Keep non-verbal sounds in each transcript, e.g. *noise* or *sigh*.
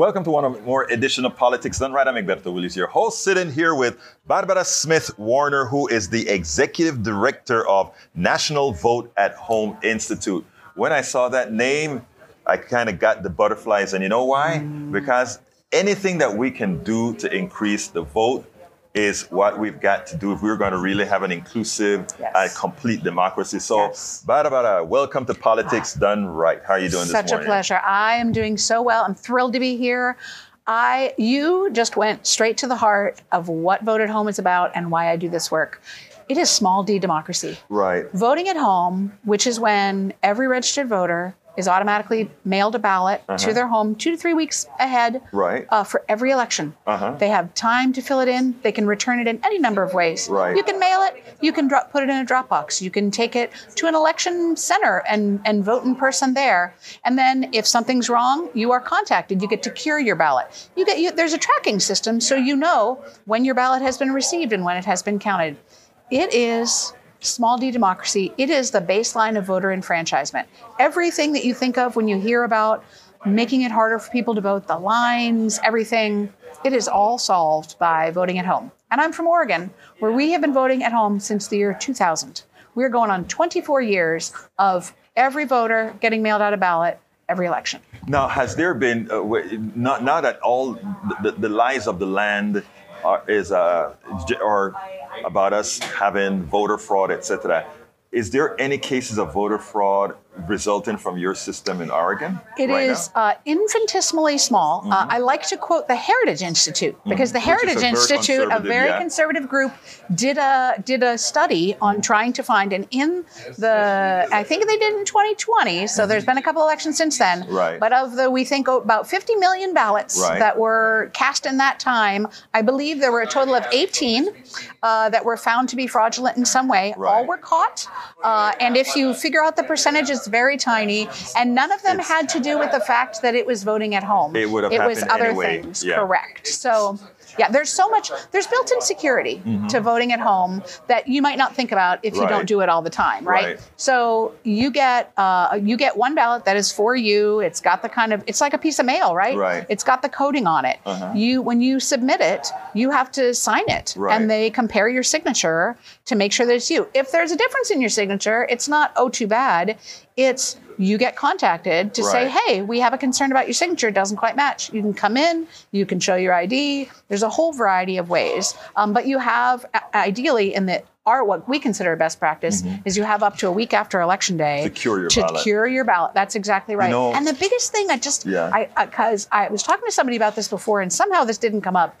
Welcome to one of more edition of Politics Done Right. I'm Egberto Willies, your host, sitting here with Barbara Smith Warner, who is the executive director of National Vote at Home Institute. When I saw that name, I kind of got the butterflies, and you know why? Mm. Because anything that we can do to increase the vote is what we've got to do if we're going to really have an inclusive, Yes. uh, complete democracy. So, Yes. Barbara, welcome to Politics Done Right. How are you doing this Such a pleasure. I am doing so well. I'm thrilled to be here. I you just went straight to the heart of what Vote at Home is about and why I do this work. It is small d democracy. Right. Voting at home, which is when every registered voter is automatically mailed a ballot to their home two to three weeks ahead Uh-huh. Right. uh, for every election. Uh-huh. They have time to fill it in. They can return it in any number of ways. Right. You can mail it. You can drop, put it in a Dropbox. You can take it to an election center and, and vote in person there. And then if something's wrong, you are contacted. You get to cure your ballot. You get you, there's a tracking system so you know when your ballot has been received and when it has been counted. It is small d democracy. It is the baseline of voter enfranchisement. Everything that you think of when you hear about making it harder for people to vote, the lines, everything, it is all solved by voting at home. And I'm from Oregon, where we have been voting at home since the year 2000. We're going on 24 years of every voter getting mailed out a ballot every election. Now, has there been, uh, w- not, at all the, the lies of the land are, is, uh, are about us having voter fraud, etc., is there any cases of voter fraud resulting from your system in Oregon? It right is uh, infinitesimally small. Uh, I like to quote the Heritage Institute because the Mm-hmm. Which is a Heritage very Institute, a very yeah. conservative group, did a did a study on trying to find and in the I think they did in 2020. So there's been a couple elections since then. Right. But of the we think about 50 million ballots Right. that were cast in that time, I believe there were a total of 18 uh, that were found to be fraudulent in some way. Right. All were caught. Uh, and if you figure out the percentage, it's very tiny. And none of them It's- had to do with the fact that it was voting at home. It would have It was other anyway. things. Yeah. Correct. So. Yeah, there's so much. There's built-in security Mm-hmm. to voting at home that you might not think about if you don't do it all the time, right? Right. So you get uh, you get one ballot that is for you. It's got the kind of it's like a piece of mail, right? Right. It's got the coding on it. Uh-huh. You when you submit it, you have to sign it, Right. and they compare your signature to make sure that it's you. If there's a difference in your signature, it's not oh too bad. It's you get contacted to say, hey, we have a concern about your signature. It doesn't quite match. You can come in. You can show your ID. There's a whole variety of ways, um, but you have ideally in the our what we consider best practice is you have up to a week after election day To cure your to ballot. cure your ballot. That's exactly right. know- and the biggest thing I just Yeah. I because I, was talking to somebody about this before and somehow this didn't come up.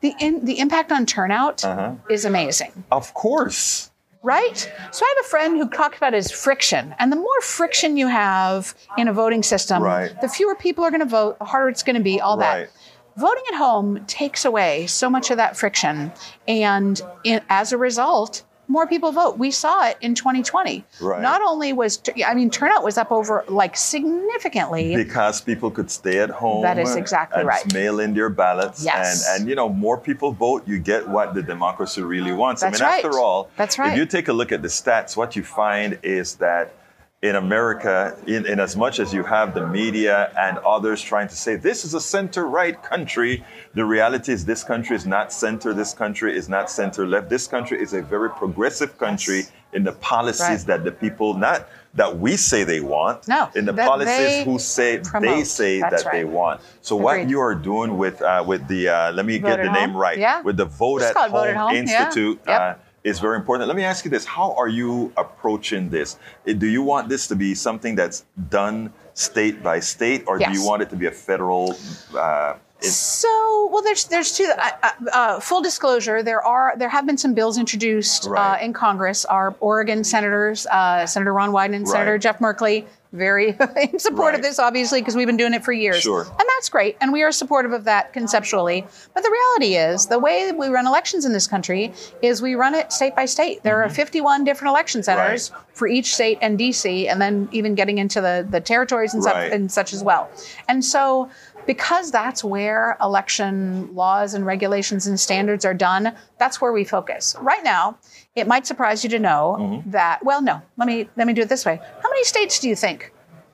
The in, the impact on turnout Uh-huh. is amazing Of course. Right? So I have a friend who talked about his friction, and the more friction you have in a voting system, Right. the fewer people are going to vote, the harder it's going to be, all Right. that. Voting at home takes away so much of that friction, and in, as a result, more people vote. We saw it in 2020. Right. Not only was, I mean, turnout was up over like significantly. Because people could stay at home. That is exactly right. Mail in their ballots. Yes. And, and, you know, more people vote, you get what the democracy really wants. That's I mean, right. after all, That's right. if you take a look at the stats, what you find is that in America, in, in as much as you have the media and others trying to say this is a center right country, the reality is this country is not center, this country is not center left. This country is a very progressive country Yes. in the policies Right. that the people, not that we say they want, No, in the policies who say they say That's that they want. So what you are doing with uh, with the uh, let me Vote get the name right Yeah. with the Vote at Home, Vote at Home, yeah. Institute Yep. uh, is very important. Let me ask you this: How are you approaching this? Uh, Do you want this to be something that's done state by state, or do you want it to be a federal? Uh, So, well, there's there's two. Uh, uh, uh, full disclosure: there are there have been some bills introduced Right. uh, in Congress. Our Oregon senators, uh, Senator Ron Wyden and Senator Jeff Merkley, very *laughs* in support Right. of this, obviously, because we've been doing it for years. Sure. And that's great, and we are supportive of that conceptually. But the reality is, the way that we run elections in this country is we run it state by state. There are 51 different election centers Mm-hmm. Right. for each state and DC, and then even getting into the the territories and, such, and such as well. And so because that's where election laws and regulations and standards are done, that's where we focus. Right now, it might surprise you to know Mm-hmm. that well, no, let me let me do it this way. How many states do you think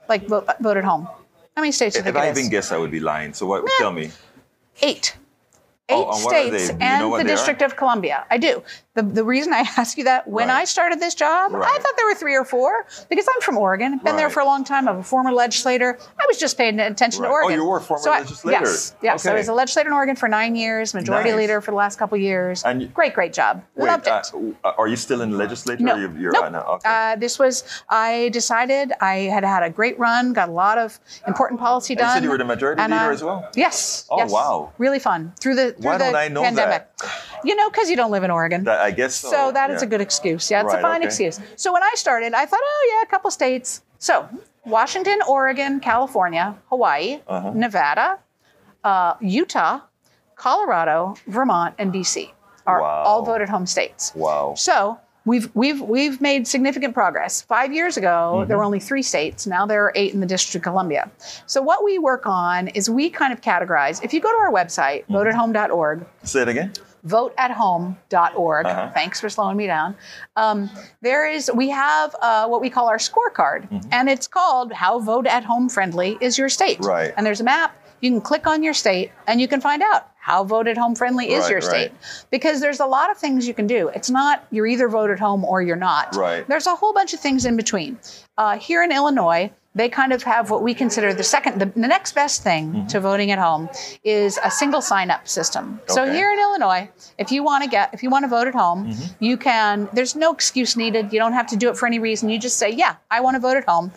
like vote, vote at home? How many states do you If think I it is? even guess, I would be lying. So what? Tell me. Eight. Eight Oh, and what are they? states Do you know and the they are? District of Columbia. I do. The, the reason I *laughs* ask you that, when Right. I started this job, I thought there were three or four because I'm from Oregon. Been there for a long time. I'm a former legislator. I was just paying attention Right. to Oh, Oregon. you were a former So I- legislator. Yes. Yes. I was a legislator in Oregon for nine years, majority Nice. leader for the last couple years. And you- great, great job. Wait, Loved it. uh, are you still in the legislature? No, you- nope. uh, no, okay. Uh, this was I decided I had had a great run, got a lot of important policy And you done. said you were the majority and, leader uh, as well? Yes. Oh, yes. wow. Really fun through the Why don't I know pandemic. You know, because you don't live in Oregon. That- I guess so. So that is yeah. a good excuse. Yeah, it's Right, a fine okay. excuse. So when I started, I thought, oh yeah, a couple states. So Washington, Oregon, California, Hawaii, Uh-huh. Nevada, uh, Utah, Colorado, Vermont, and DC are Wow. all voted home states. Wow. So we've we've we've made significant progress. Five years ago, Mm-hmm. there were only three states. Now there are eight in the District of Columbia. So what we work on is we kind of categorize. If you go to our website, Mm-hmm. voteathome.org, Say it again. voteathome.org. Uh-huh. Thanks for slowing me down. Um, there is, we have uh, what we call our scorecard, Mm-hmm. and it's called How Vote at Home Friendly is Your State. Right. And there's a map. You can click on your state, and you can find out how voted home friendly is Right, your state. right. Because there's a lot of things you can do. It's not you're either voted home or you're not. Right. There's a whole bunch of things in between. Uh, here in Illinois, they kind of have what we consider the second, the, the next best thing Mm-hmm. to voting at home is a single sign up system. So here in Illinois, if you want to get, if you want to vote at home, Mm-hmm. you can, there's no excuse needed. You don't have to do it for any reason. You just say, yeah, I want to vote at home.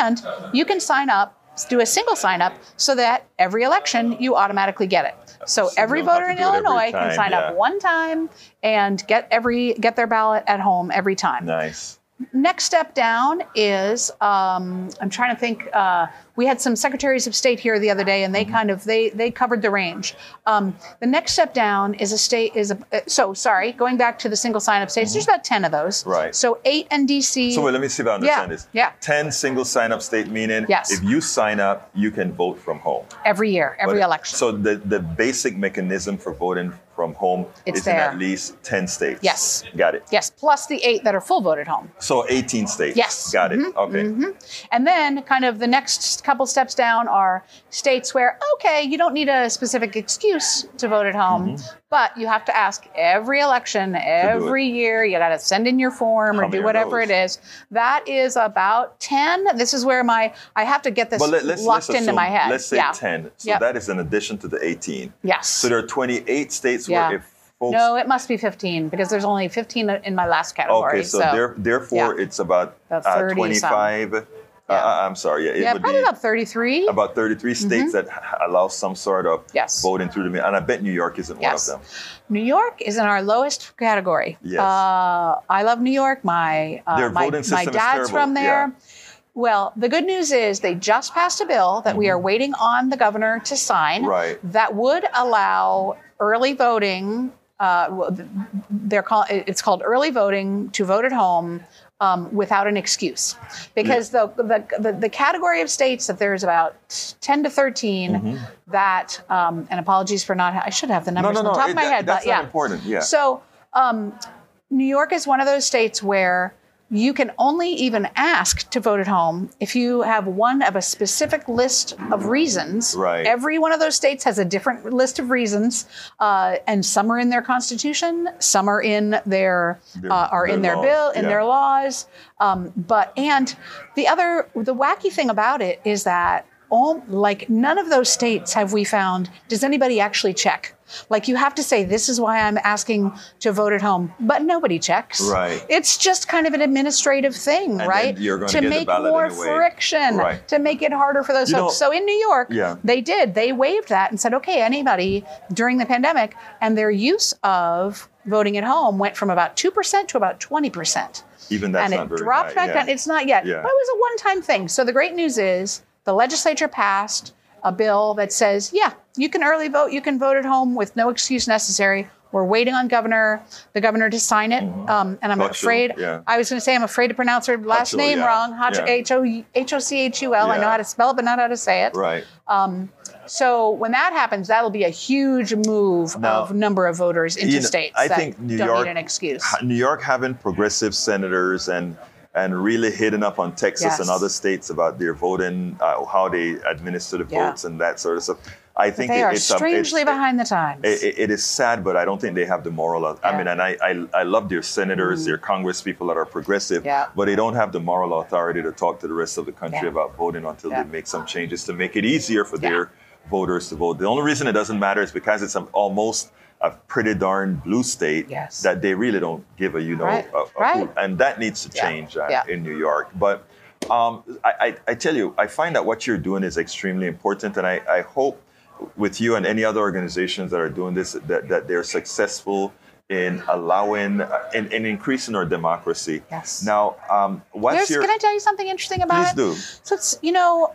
And you can sign up, do a single sign up so that every election you automatically get it. So every voter in do it every Illinois time, can sign yeah. up one time and get every get their ballot at home every time. Nice. Next step down is um, I'm trying to think. Uh, we had some secretaries of state here the other day, and they Mm-hmm. kind of they they covered the range. Um, the next step down is a state is a uh, so sorry. Going back to the single sign up states, there's about ten of those. Mm-hmm. Right. So eight in DC. So wait, let me see if I understand Yeah, this. yeah. 10 single sign up state meaning Yes. if you sign up, you can vote from home. every year, every But- election. So the, the basic mechanism for voting from home It's is in at least 10 states. Yes. Got it. yes, plus the eight that are full voted home. So 18 states. Yes. Got it. Mhm, Okay. And then, kind of, the next couple steps down are states where, okay, you don't need a specific excuse to vote at home, but you have to ask every election, every year. You got to send in your form How or do whatever it is. That is about 10. This is where my, I have to get this let, let's, locked let's into assume, my head. let's say yeah. 10. So Yep. that is in addition to the 18. Yes. So there are 28 states Yeah. where if folks. no, it must be 15 because there's only 15 in my last category. okay, so, there, therefore yeah. it's about, uh, 25. Uh, Yeah. uh, I'm sorry. Yeah, yeah, probably about 33. about 33 states that allow some sort of Yes. voting through the mail. And I bet New York isn't Yes. one of them. New York is in our lowest category. Yes. Uh, I love New York. My uh, Their voting my system is dad's terrible, from there. yeah. Well, the good news is they just passed a bill that we are waiting on the governor to sign. Mm-hmm. Right. That would allow early voting. Uh, they're call, it's called early voting to vote at home um, without an excuse, because the, the, the the category of states that there's about ten to 13 that um, and apologies for not I should have the Mm-hmm. No, numbers no, on no. top it- of my that- head, that's but yeah. important. Yeah. So, um, New York is one of those states where you can only even ask to vote at home if you have one of a specific list of reasons. Right. Every one of those states has a different list of reasons, uh, and some are in their constitution, some are in their, Their- uh, are in their their laws, bill, in yeah. their laws. Um, but and the other, the wacky thing about it is that all like none of those states have we found. Does anybody actually check? Like you have to say, this is why I'm asking to vote at home, but nobody checks. Right. It's just kind of an administrative thing, then right? you're gonna to get make ballot more anyway. friction, Right. to make it harder for those You folks. know- so in New York, Yeah. they did. They waived that and said, okay, anybody during the pandemic, and their use of voting at home went from about 2% to about 20% Even that's and not it very dropped high, back yeah. down. It's not yet, Yeah. but it was a one-time thing. So the great news is the legislature passed a bill that says, yeah, you can early vote, you can vote at home with no excuse necessary. We're waiting on governor, the governor to sign it, um, and I'm Hochul, afraid. yeah. I was going to say I'm afraid to pronounce her last Hochul, name yeah, wrong. H O H O C H U L. I know how to spell it, but not how to say it. Right. So when that happens, that'll be a huge move Now, of number of voters into you know, states I that think New don't York, need an excuse. New York having progressive senators and and really hitting up on Texas Yes. and other states about their voting, uh, how they administer the Yeah. votes and that sort of stuff. I think they it- are it's, strangely it's- behind the times. it, it- is sad, but I don't think they have the moral. I Yeah. Mm-hmm. mean, and I, I, I love their senators, their Congress people that are progressive, Yeah. but they don't have the moral authority to talk to the rest of the country Yeah. about voting until they make some changes to make it easier for their voters to vote. The only reason it doesn't matter is because it's a, almost a pretty darn blue state Yes. that they really don't give a you know Right. a, a Right. and that needs to Yeah. change uh, Yeah. in New York. But um, I, I, I tell you, I find that what you're doing is extremely important, and I, I hope with you and any other organizations that are doing this that, that they're successful in allowing uh, in, in increasing our democracy. Yes. Now, um, what's There's, your can I tell you something interesting about Please it? do. So it's you know,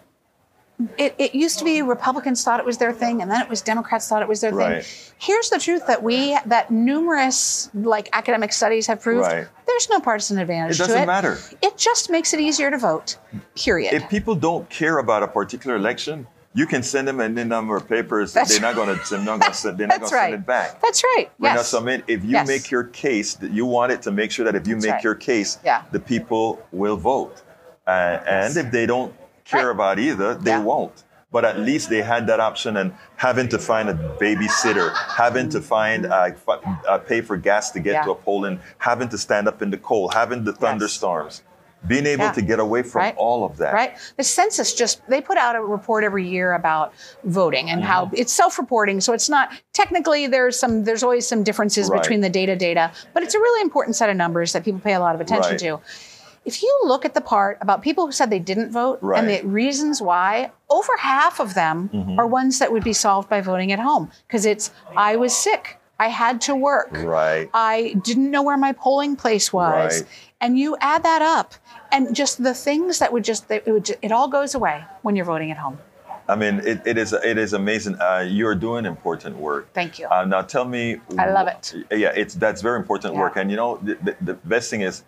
it, it used to be Republicans thought it was their thing, and then it was Democrats thought it was their Right. thing. Here's the truth that we that numerous like academic studies have proved. Right. There's no partisan advantage It to doesn't it. matter. It just makes it easier to vote. Period. if people don't care about a particular election, you can send them any number of papers. That's they're not going to. They're not going to send. They're not That's going to right. send it back. That's right. Now, Yes. mean, if you Yes. make your case, that you want it to make sure that if you That's make right. your case, Yeah. the people will vote. Uh, and if they don't care Right. about either, they Yeah. won't. But at least they had that option, and having to find a babysitter, having to find uh, f- uh, pay for gas to get Yeah. to a polling, having to stand up in the cold, having the thunderstorms, being able Yeah. to get away from Right. all of that. Right. The census just they put out a report every year about voting and how Mm-hmm. it's self-reporting. So it's not technically there's some there's always some differences Right. between the data data, but it's a really important set of numbers that people pay a lot of attention Right. to. If you look at the part about people who said they didn't vote and the reasons why, over half of them Mm-hmm. are ones that would be solved by voting at home because it's I was sick, I had to work, Right. I didn't know where my polling place was. Right. And you add that up, and just the things that would just, it, would it all goes away when you're voting at home. I mean, it, it is it is amazing. Uh, you're doing important work. Thank you. Uh, now tell me. I love it. Yeah, it's that's very important Yeah. work. And you know, the, the best thing is,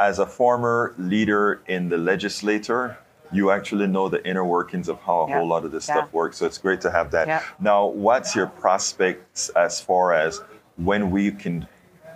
as a former leader in the legislature, you actually know the inner workings of how a Yeah. whole lot of this Yeah. stuff works. So it's great to have that. Yeah. Now, what's your prospects as far as when we can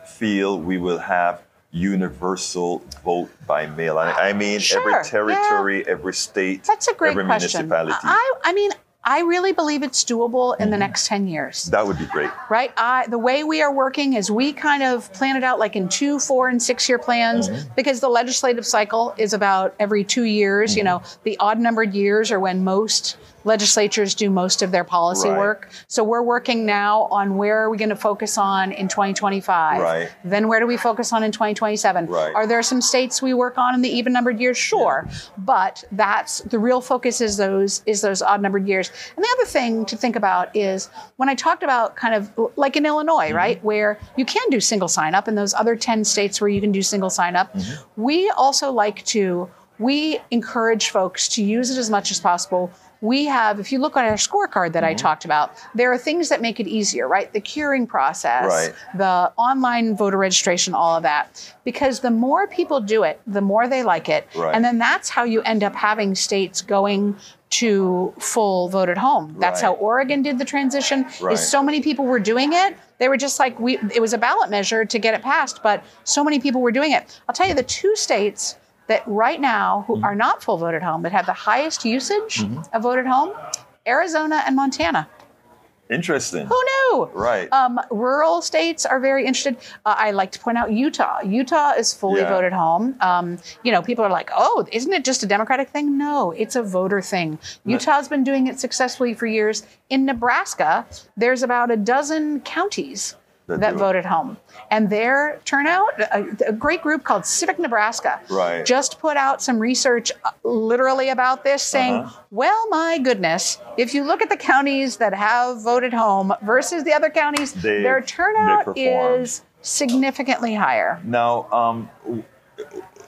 feel we will have universal vote by mail? I, mean, Sure, every territory, every state, That's a great every question. municipality. I, I mean, I really believe it's doable Mm-hmm. in the next 10 years. that would be great. right? I, the way we are working is we kind of plan it out like in two, four, and six year plans Mm-hmm. because the legislative cycle is about every two years. You Mm-hmm. know, the odd numbered years are when most legislatures do most of their policy Right. work. So we're working now on where are we going to focus on in 2025? Right. Then where do we focus on in 2027? Right. Are there some states we work on in the even numbered years? Sure. But that's the real focus is those is those odd numbered years. And the other thing to think about is when I talked about kind of like in Illinois, Mm-hmm. right, where you can do single sign up in those other 10 states where you can do single sign up, Mm-hmm. we also like to we encourage folks to use it as much as possible. We have, if you look on our scorecard that Mm-hmm. I talked about, there are things that make it easier, right? The curing process, Right. the online voter registration, all of that. Because the more people do it, the more they like it. Right. And then that's how you end up having states going to full vote at home. That's Right. how Oregon did the transition. Right. Is so many people were doing it. They were just like we it was a ballot measure to get it passed, but so many people were doing it. I'll tell you the two states that right now who Mm-hmm. are not full vote at home that have the highest usage of vote at home, Arizona and Montana. Interesting. Who knew? Right. Um, rural states are very interested. Uh, I like to point out Utah. Utah is fully Yeah. voted home. Um, you know, people are like, "Oh, isn't it just a Democratic thing?" No, it's a voter thing. Utah's been doing it successfully for years. In Nebraska, there's about a dozen counties That that voted home, and their turnout. A, a great group called Civic Nebraska Right. just put out some research, uh, literally about this, saying, Uh-huh. "Well, my goodness, if you look at the counties that have voted home versus the other counties, They- their turnout is significantly higher." Now, um,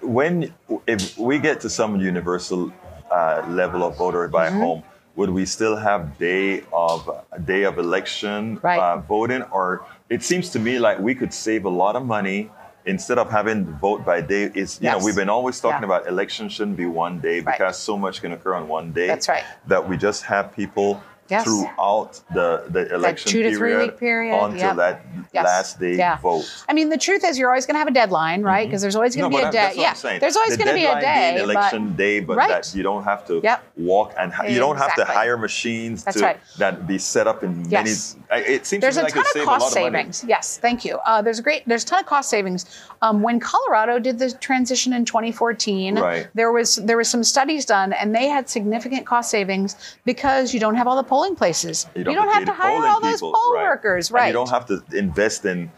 when if we get to some universal uh, level of voter by Mm-hmm. home, would we still have day of day of election Right. uh, voting, or it seems to me like we could save a lot of money instead of having vote by day? Is you know we've been always talking Yeah. about election shouldn't be one day Right. because so much can occur on one day. That's right. That we just have people Yes. throughout the, the election two to three period week period, until yep. that Yes. last day Yeah. vote. I mean, the truth is, you're always going to have a deadline, right? Because there's always going to but be a that- day. Yeah, saying. there's always The going to be a day. being but- election day, but Right. that you don't have to Yep. walk and ha- you don't have to hire machines to right. that be set up in Yes. many. It seems There's to a like ton of cost lot of money. savings. Yes, thank you. Uh, there's a great, there's a ton of cost savings. Um, when Colorado did the transition in 2014, Right. there was there was some studies done, and they had significant cost savings because you don't have all the polling places. You don't, have to hire all those people, poll right. workers, And right? you don't have to invest in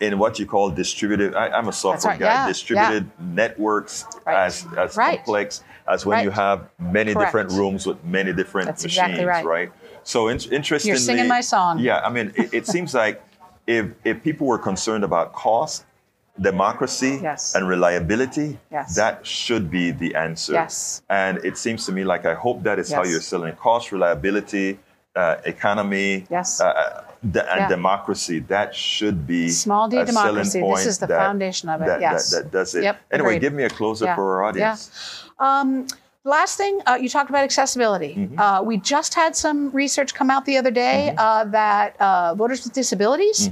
in what you call distributed. I, I'm a software right, guy. yeah, distributed networks Right. as as complex as when you have many Correct. different rooms with many different That's machines, exactly right. So in, interestingly, you're singing my song. Yeah, I mean, it, it seems like if if people were concerned about cost, democracy, Yes. and reliability, Yes. that should be the answer. Yes. And it seems to me like I hope that is how you're selling cost, reliability, uh, economy, Yes. uh, de- and Yeah. democracy. That should be Small d democracy. This is the that- foundation of it, That, yes. that, that does it. Yep, Anyway, agreed. give me a closer Yeah. for our Yeah. audience. Um, last thing, uh, you talked about accessibility. Mm-hmm. Uh, we just had some research come out the other day uh, that uh, voters with disabilities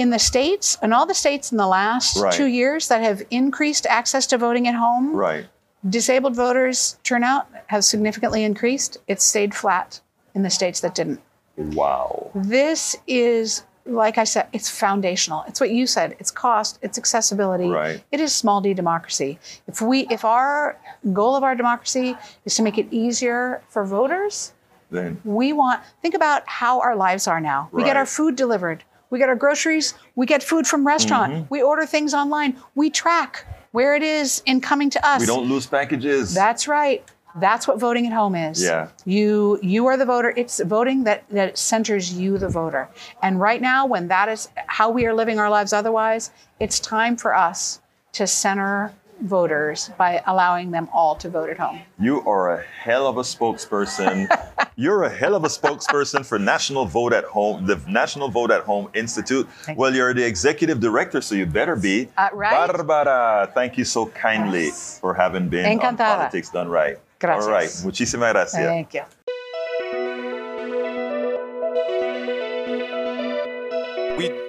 in the states, in all the states in the last. Right. two years that have increased access to voting at home, Right. disabled voters turnout has significantly increased. It's stayed flat in the states that didn't. Wow. This is, like I said, it's foundational. It's what you said. It's cost. It's accessibility. Right. It is small d democracy. If we, if our goal of our democracy is to make it easier for voters, Then we want. Think about how our lives are now. We get our food delivered. We get our groceries. We get food from restaurant. Mm-hmm. We order things online. We track where it is in coming to us. we don't lose packages. That's right. That's what voting at home is. Yeah. You you are the voter. It's voting that that centers you, the voter. And right now, when that is how we are living our lives otherwise, it's time for us to center voters by allowing them all to vote at home. You are a hell of a spokesperson. *laughs* you're a hell of a spokesperson for National Vote at Home, the National Vote at Home Institute. Thank well, you're the executive director, so you better be. Uh, right. Barbara, thank you so kindly Yes. for having been on Encantada. Politics Done Right. Gracias. All right. Muchísimas gracias. Thank you.